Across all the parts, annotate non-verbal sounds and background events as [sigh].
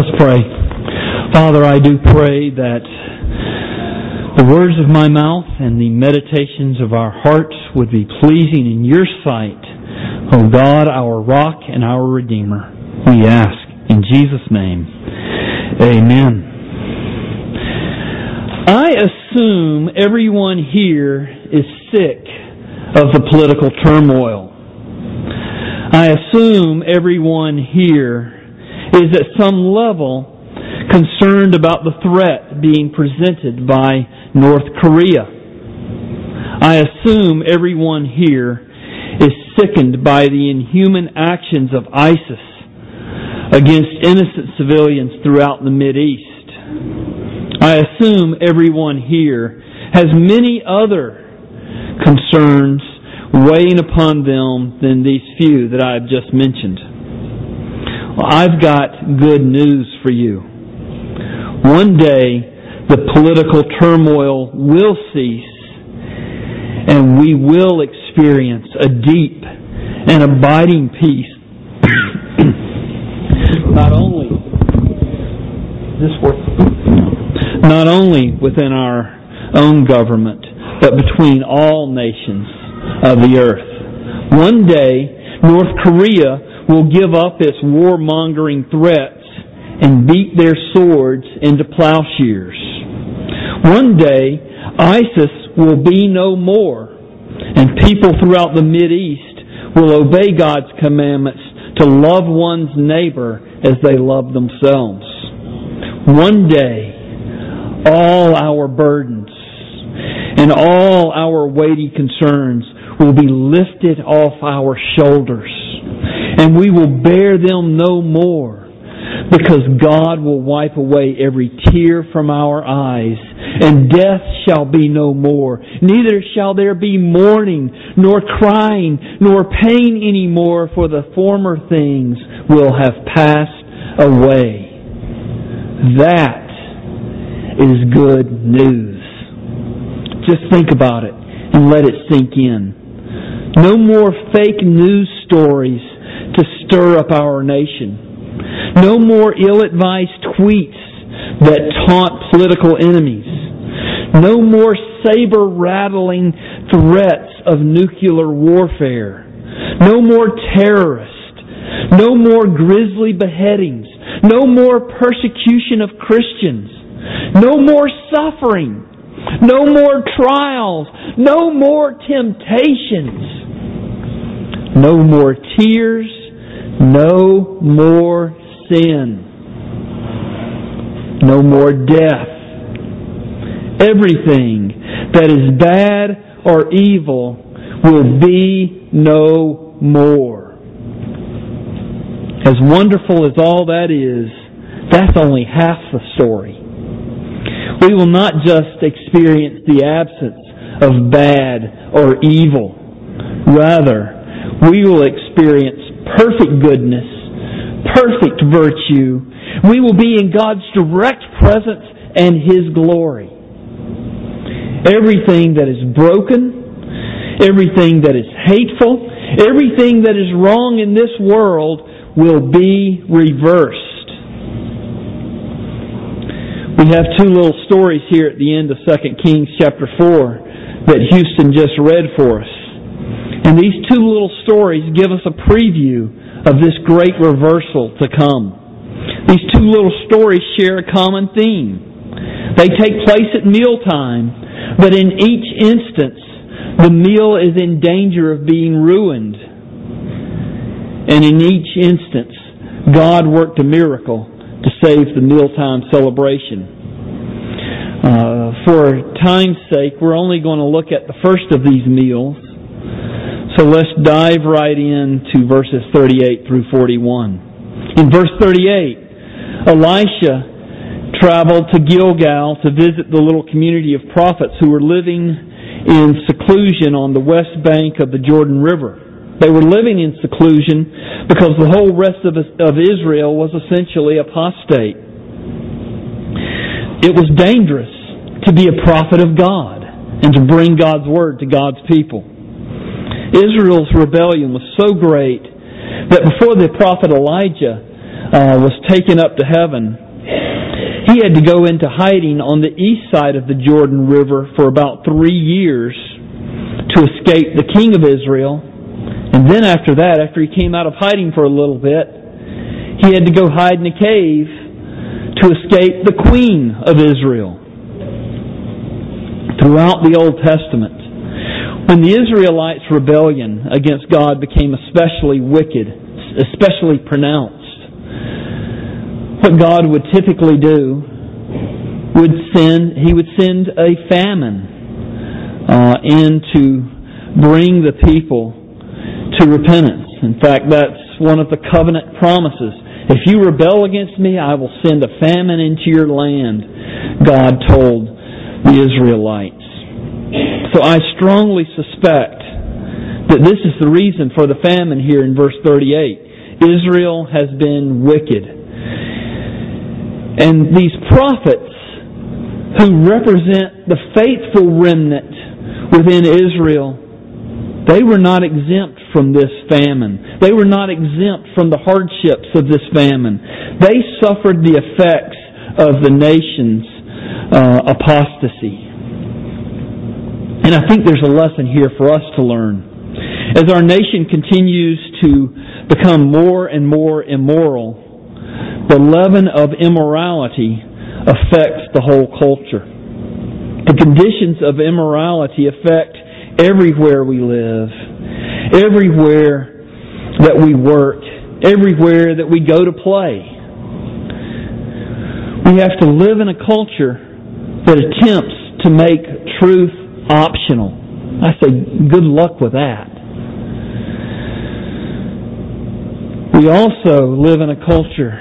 Let's pray. Father, I do pray that the words of my mouth and the meditations of our hearts would be pleasing in your sight, O God, our rock and our Redeemer. We ask in Jesus' name. Amen. I assume everyone here is sick of the political turmoil. I assume everyone here is at some level concerned about the threat being presented by North Korea. I assume everyone here is sickened by the inhuman actions of ISIS against innocent civilians throughout the East. I assume everyone here has many other concerns weighing upon them than these few that I have just mentioned. Well, I've got good news for you. One day, the political turmoil will cease and we will experience a deep and abiding peace. [coughs] not only this work, not only within our own government, but between all nations of the earth. One day, North Korea will give up its warmongering threats and beat their swords into plowshares. One day, ISIS will be no more, and people throughout the East will obey God's commandments to love one's neighbor as they love themselves. One day, all our burdens and all our weighty concerns will be lifted off our shoulders and we will bear them no more because God will wipe away every tear from our eyes and death shall be no more. Neither shall there be mourning, nor crying, nor pain any more, for the former things will have passed away. That is good news. Just think about it and let it sink in. No more fake news stories to stir up our nation. No more ill-advised tweets that taunt political enemies. No more saber-rattling threats of nuclear warfare. No more terrorists. No more grisly beheadings. No more persecution of Christians. No more suffering. No more trials. No more temptations. No more tears. No more sin. No more death. Everything that is bad or evil will be no more. As wonderful as all that is, that's only half the story. We will not just experience the absence of bad or evil. Rather, we will experience perfect goodness, perfect virtue. We will be in God's direct presence and His glory. Everything that is broken, everything that is hateful, everything that is wrong in this world will be reversed. We have two little stories here at the end of 2 Kings chapter 4 that Houston just read for us. And these two little stories give us a preview of this great reversal to come. These two little stories share a common theme. They take place at mealtime, but in each instance, the meal is in danger of being ruined. And in each instance, God worked a miracle to save the mealtime celebration. Uh, for time's sake, we're only going to look at the first of these meals. So let's dive right into verses 38 through 41. In verse 38, Elisha traveled to Gilgal to visit the little community of prophets who were living in seclusion on the west bank of the Jordan River. They were living in seclusion because the whole rest of, of Israel was essentially apostate. It was dangerous to be a prophet of God and to bring God's word to God's people. Israel's rebellion was so great that before the prophet Elijah uh, was taken up to heaven, he had to go into hiding on the east side of the Jordan River for about three years to escape the king of Israel. And then after that, after he came out of hiding for a little bit, he had to go hide in a cave to escape the queen of Israel. Throughout the Old Testament, when the Israelites' rebellion against God became especially wicked, especially pronounced, what God would typically do would send He would send a famine uh, in to bring the people to repentance. In fact, that's one of the covenant promises. If you rebel against me, I will send a famine into your land, God told the Israelites. So I strongly suspect that this is the reason for the famine here in verse 38. Israel has been wicked. And these prophets who represent the faithful remnant within Israel, they were not exempt from this famine. They were not exempt from the hardships of this famine. They suffered the effects of the nation's uh, apostasy. And I think there's a lesson here for us to learn. As our nation continues to become more and more immoral, the leaven of immorality affects the whole culture. The conditions of immorality affect everywhere we live, everywhere that we work, everywhere that we go to play. We have to live in a culture that attempts to make truth optional. I say, good luck with that. We also live in a culture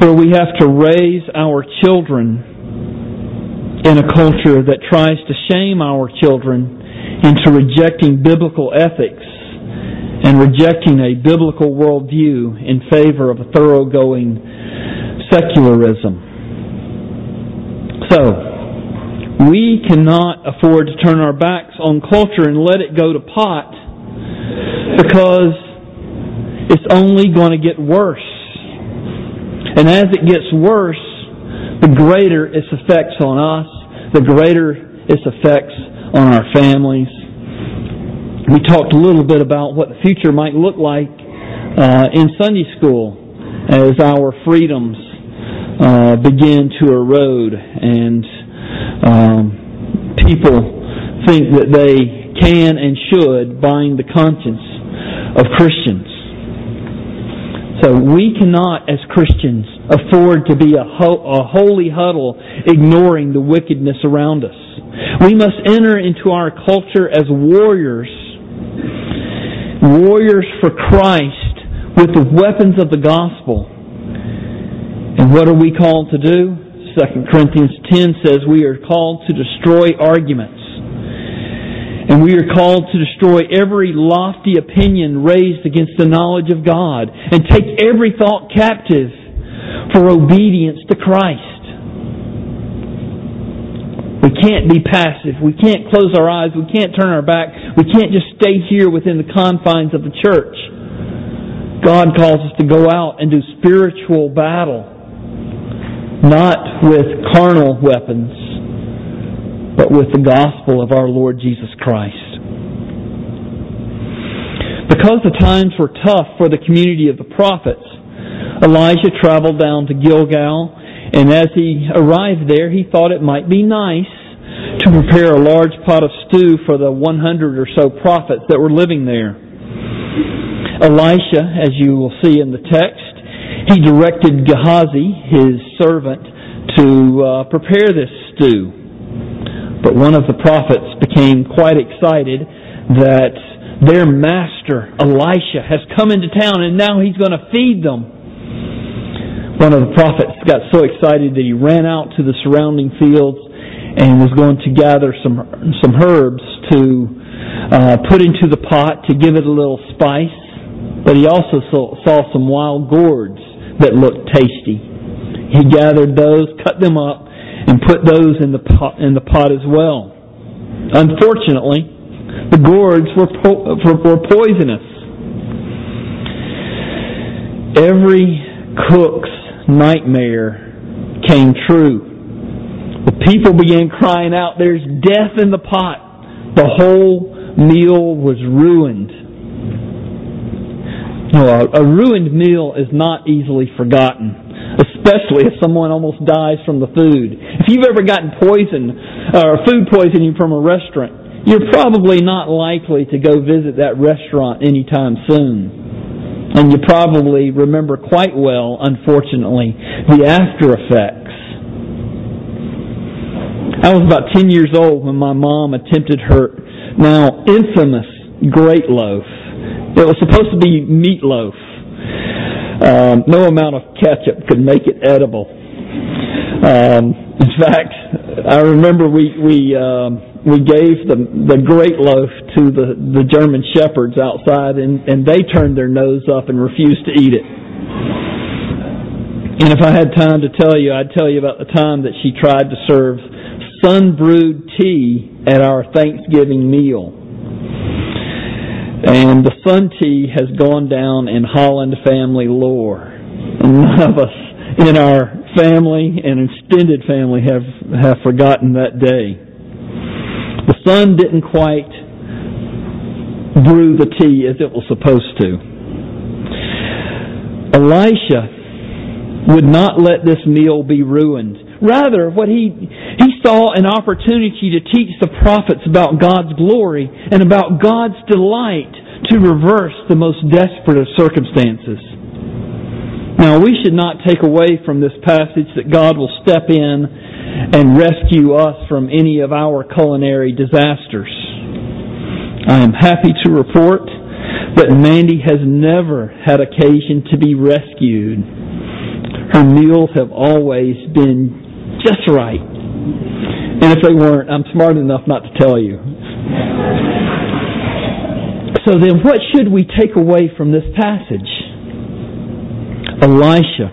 where we have to raise our children in a culture that tries to shame our children into rejecting biblical ethics and rejecting a biblical worldview in favor of a thoroughgoing secularism. So, we cannot afford to turn our backs on culture and let it go to pot because it's only going to get worse. And as it gets worse, the greater its effects on us, the greater its effects on our families. We talked a little bit about what the future might look like uh, in Sunday school as our freedoms uh, begin to erode and um, people think that they can and should bind the conscience of Christians. So we cannot, as Christians, afford to be a, ho- a holy huddle ignoring the wickedness around us. We must enter into our culture as warriors, warriors for Christ with the weapons of the gospel. And what are we called to do? 2 Corinthians 10 says we are called to destroy arguments. And we are called to destroy every lofty opinion raised against the knowledge of God and take every thought captive for obedience to Christ. We can't be passive. We can't close our eyes. We can't turn our back. We can't just stay here within the confines of the church. God calls us to go out and do spiritual battle, not with carnal weapons, but with the gospel of our Lord Jesus Christ. Because the times were tough for the community of the prophets, Elijah traveled down to Gilgal, and as he arrived there, he thought it might be nice to prepare a large pot of stew for the 100 or so prophets that were living there. Elisha, as you will see in the text, he directed Gehazi, his servant, to uh, prepare this stew. But one of the prophets became quite excited that their master, Elisha, has come into town and now he's going to feed them. One of the prophets got so excited that he ran out to the surrounding fields and was going to gather some some herbs to uh, put into the pot to give it a little spice. But he also saw, saw some wild gourds that looked tasty. He gathered those, cut them up, and put those in the pot, in the pot as well. Unfortunately, the gourds were, po- were poisonous. every cook's nightmare came true. The people began crying out, There's death in the pot. The whole meal was ruined. A, a ruined meal is not easily forgotten, especially if someone almost dies from the food. If you've ever gotten poison or food poisoning from a restaurant, you're probably not likely to go visit that restaurant anytime soon. And you probably remember quite well, unfortunately, the after effects. I was about 10 years old when my mom attempted her now infamous great loaf it was supposed to be meatloaf. Um, no amount of ketchup could make it edible. Um, in fact, I remember we we um, we gave the the great loaf to the the German shepherds outside, and and they turned their nose up and refused to eat it. And if I had time to tell you, I'd tell you about the time that she tried to serve sun brewed tea at our Thanksgiving meal. And the Sun Tea has gone down in Holland family lore. None of us in our family and extended family have, have forgotten that day. The sun didn't quite brew the tea as it was supposed to. Elisha would not let this meal be ruined. Rather, what he, he saw an opportunity to teach the prophets about God's glory and about God's delight to reverse the most desperate of circumstances. Now, we should not take away from this passage that God will step in and rescue us from any of our culinary disasters. I am happy to report that Mandy has never had occasion to be rescued. Her meals have always been just right. And if they weren't, I'm smart enough not to tell you. So then, what should we take away from this passage? Elisha,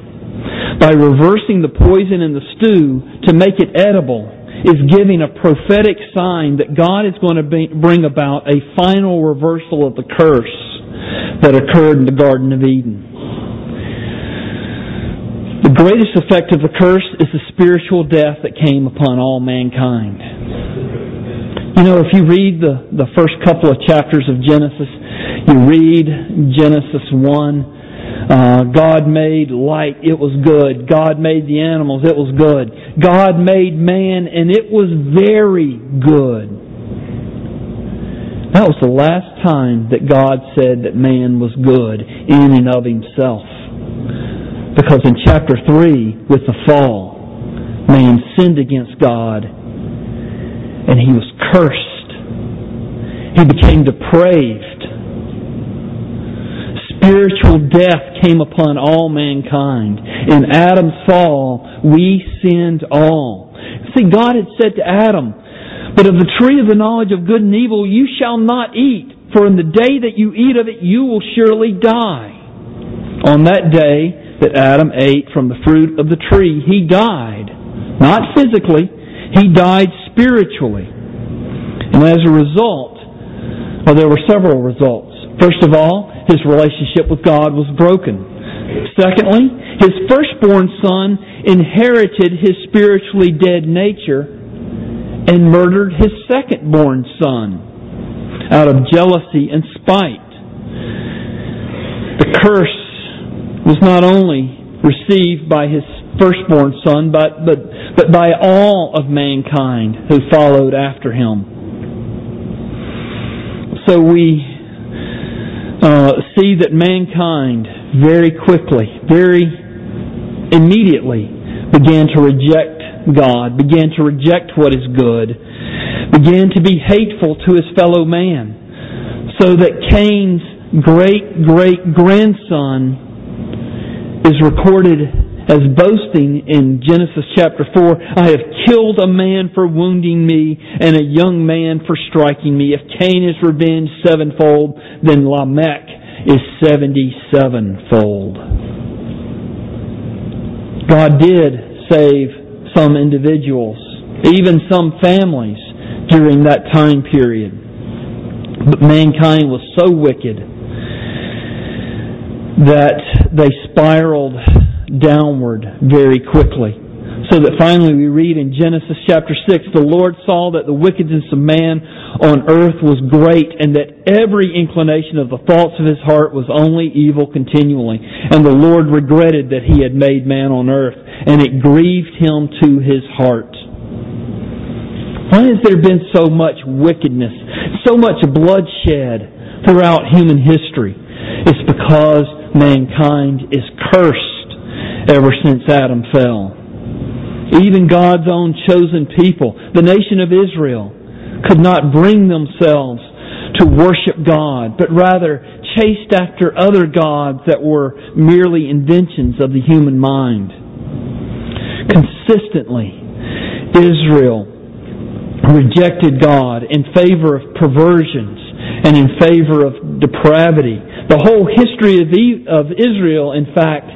by reversing the poison in the stew to make it edible, is giving a prophetic sign that God is going to bring about a final reversal of the curse that occurred in the Garden of Eden. The greatest effect of the curse is the spiritual death that came upon all mankind. You know, if you read the, the first couple of chapters of Genesis, you read Genesis 1, uh, God made light, it was good. God made the animals, it was good. God made man, and it was very good. That was the last time that God said that man was good in and of himself. Because in chapter 3, with the fall, man sinned against God and he was cursed. He became depraved. Spiritual death came upon all mankind. In Adam's fall, we sinned all. See, God had said to Adam, But of the tree of the knowledge of good and evil you shall not eat, for in the day that you eat of it you will surely die. On that day, that Adam ate from the fruit of the tree, he died. Not physically, he died spiritually. And as a result, well, there were several results. First of all, his relationship with God was broken. Secondly, his firstborn son inherited his spiritually dead nature and murdered his secondborn son out of jealousy and spite. The curse was not only received by his firstborn son, but, but, but by all of mankind who followed after him. So we uh, see that mankind very quickly, very immediately began to reject God, began to reject what is good, began to be hateful to his fellow man. So that Cain's great great grandson is recorded as boasting in Genesis chapter 4, I have killed a man for wounding me and a young man for striking me. If Cain is revenged sevenfold, then Lamech is seventy sevenfold. God did save some individuals, even some families during that time period. But mankind was so wicked that they spiraled downward very quickly. So that finally we read in Genesis chapter 6, the Lord saw that the wickedness of man on earth was great and that every inclination of the thoughts of his heart was only evil continually. And the Lord regretted that he had made man on earth and it grieved him to his heart. Why has there been so much wickedness, so much bloodshed throughout human history? It's because mankind is cursed ever since Adam fell. Even God's own chosen people, the nation of Israel, could not bring themselves to worship God, but rather chased after other gods that were merely inventions of the human mind. Consistently, Israel rejected God in favor of perversions and in favor of depravity. The whole history of of Israel, in fact,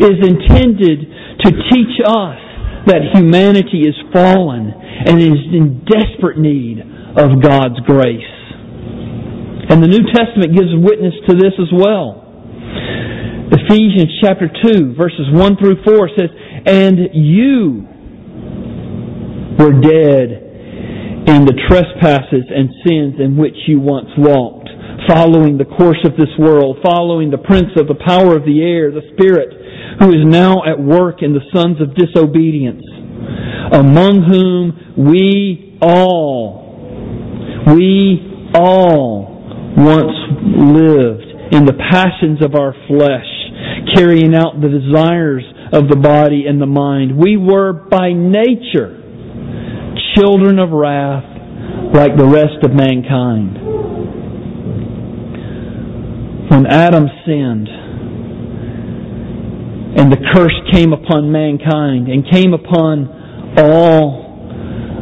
is intended to teach us that humanity is fallen and is in desperate need of God's grace. And the New Testament gives witness to this as well. Ephesians chapter 2 verses 1 through 4 says, And you were dead in the trespasses and sins in which you once walked, following the course of this world, following the prince of the power of the air, the Spirit, who is now at work in the sons of disobedience, among whom we all, we all once lived in the passions of our flesh, carrying out the desires of the body and the mind. We were by nature children of wrath like the rest of mankind. When Adam sinned, and the curse came upon mankind and came upon all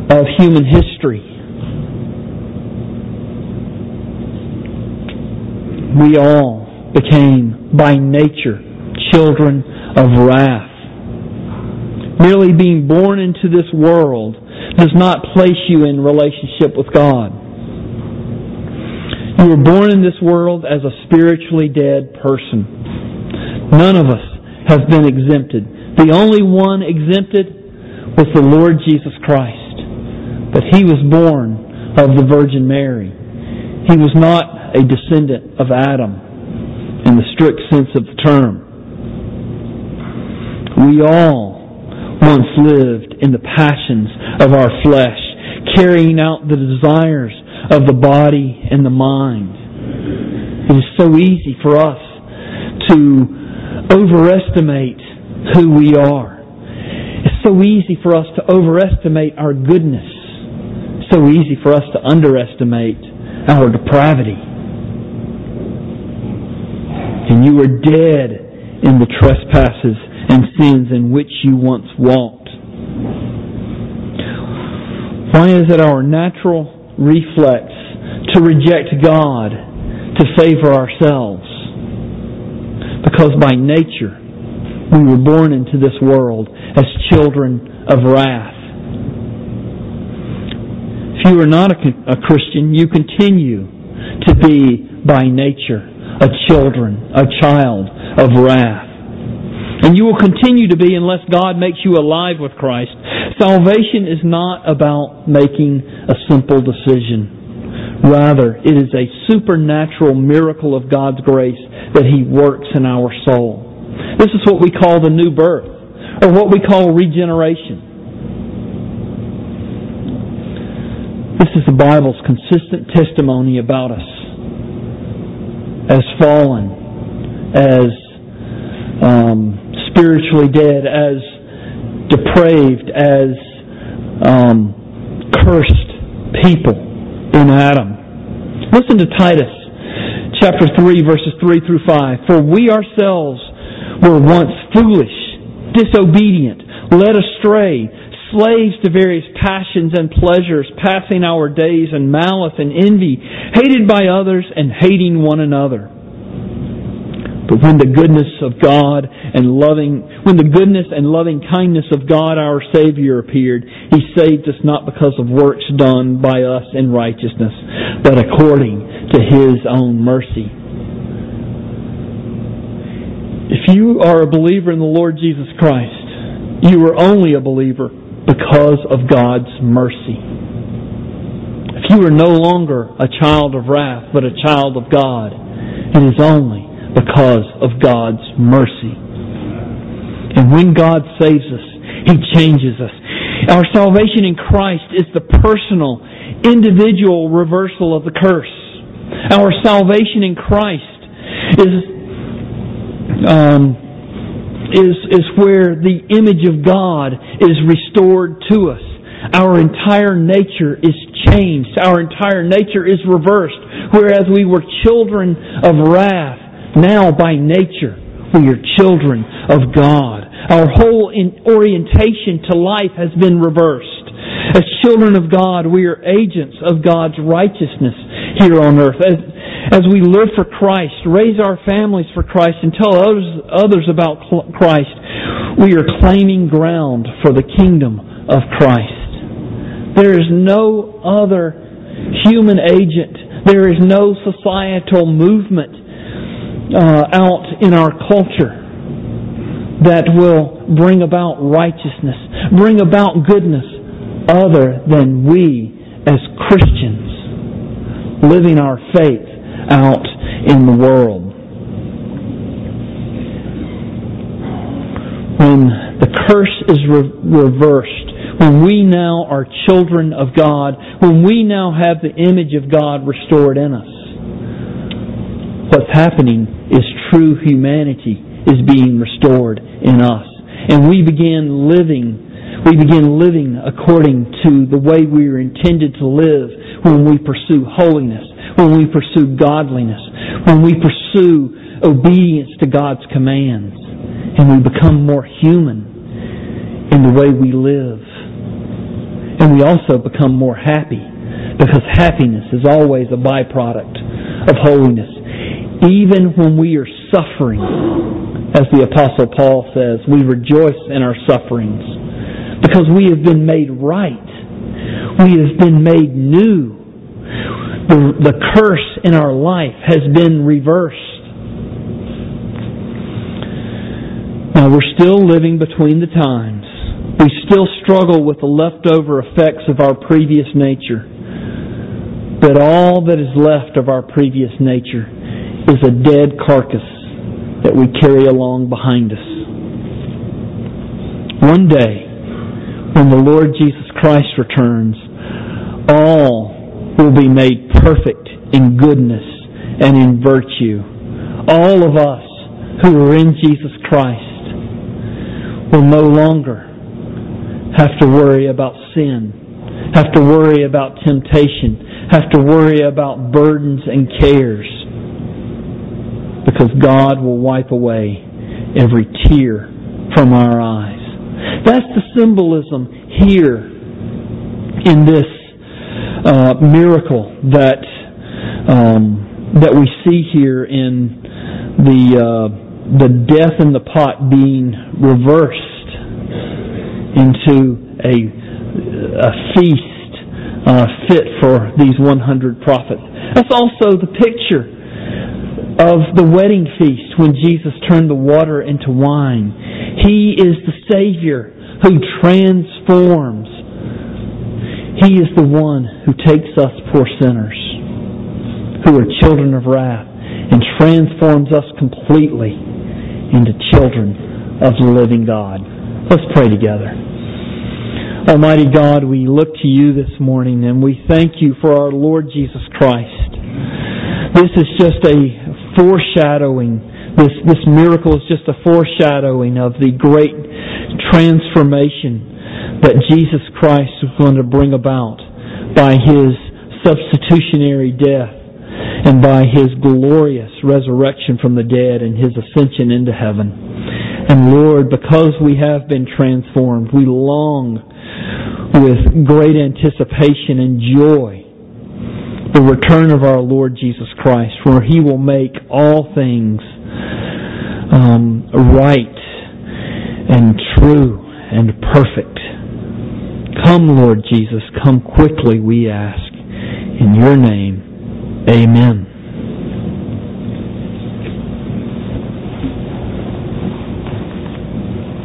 of human history. We all became, by nature, children of wrath. Merely being born into this world does not place you in relationship with God. You were born in this world as a spiritually dead person. None of us have been exempted. The only one exempted was the Lord Jesus Christ. But he was born of the Virgin Mary. He was not a descendant of Adam in the strict sense of the term. We all once lived in the passions of our flesh, carrying out the desires of the body and the mind. It is so easy for us to overestimate who we are. It's so easy for us to overestimate our goodness. It's So easy for us to underestimate our depravity. And you were dead in the trespasses and sins in which you once walked. Why is it our natural reflex to reject God to favor ourselves? Because by nature, we were born into this world as children of wrath. If you are not a, Christian, you continue to be by nature a children, a child of wrath. And you will continue to be unless God makes you alive with Christ. Salvation is not about making a simple decision. Rather, it is a supernatural miracle of God's grace that He works in our soul. This is what we call the new birth, or what we call regeneration. This is the Bible's consistent testimony about us as fallen, as um, spiritually dead, as depraved, as um, cursed people in Adam. Listen to Titus chapter 3, verses 3 through 5. For we ourselves were once foolish, disobedient, led astray, slaves to various passions and pleasures, passing our days in malice and envy, hated by others and hating one another. But when the goodness of God and loving, when the goodness and loving kindness of God our Savior appeared, He saved us not because of works done by us in righteousness, but according to His own mercy. If you are a believer in the Lord Jesus Christ, you are only a believer because of God's mercy. If you are no longer a child of wrath, but a child of God, it is only because of God's mercy. And when God saves us, He changes us. Our salvation in Christ is the personal, individual reversal of the curse. Our salvation in Christ is um, is, is where the image of God is restored to us. Our entire nature is changed. Our entire nature is reversed. Whereas we were children of wrath, now by nature we are children of God. Our whole orientation to life has been reversed. As children of God, we are agents of God's righteousness here on earth. As, as we live for Christ, raise our families for Christ, and tell others, others about Christ, we are claiming ground for the kingdom of Christ. There is no other human agent. There is no societal movement uh, out in our culture that will bring about righteousness, bring about goodness, other than we as Christians living our faith out in the world. When the curse is re- reversed, when we now are children of God, when we now have the image of God restored in us, what's happening is true humanity is being restored in us. And we begin living we begin living according to the way we are intended to live when we pursue holiness, when we pursue godliness, when we pursue obedience to God's commands, and we become more human in the way we live. And we also become more happy because happiness is always a byproduct of holiness. Even when we are suffering, as the Apostle Paul says, we rejoice in our sufferings because we have been made right. We have been made new the, the curse in our life has been reversed. Now we're still living between the times. We still struggle with the leftover effects of our previous nature. But all that is left of our previous nature is a dead carcass that we carry along behind us. One day, when the Lord Jesus Christ returns, all will be made perfect in goodness and in virtue. All of us who are in Jesus Christ will no longer have to worry about sin, have to worry about temptation, have to worry about burdens and cares, because God will wipe away every tear from our eyes. That's the symbolism here in this uh, miracle that um, that we see here in the uh, the death in the pot being reversed into a a feast uh, fit for these 100 prophets. That's also the picture of the wedding feast when Jesus turned the water into wine. He is the Savior who transforms he is the one who takes us poor sinners, who are children of wrath, and transforms us completely into children of the living God. Let's pray together. Almighty God, we look to you this morning and we thank you for our Lord Jesus Christ. This is just a foreshadowing. This, this miracle is just a foreshadowing of the great transformation that Jesus Christ was going to bring about by his substitutionary death and by his glorious resurrection from the dead and his ascension into heaven. And Lord, because we have been transformed, we long with great anticipation and joy the return of our Lord Jesus Christ, where he will make all things um, right and true and perfect. Come, Lord Jesus, come quickly, we ask. In your name, amen.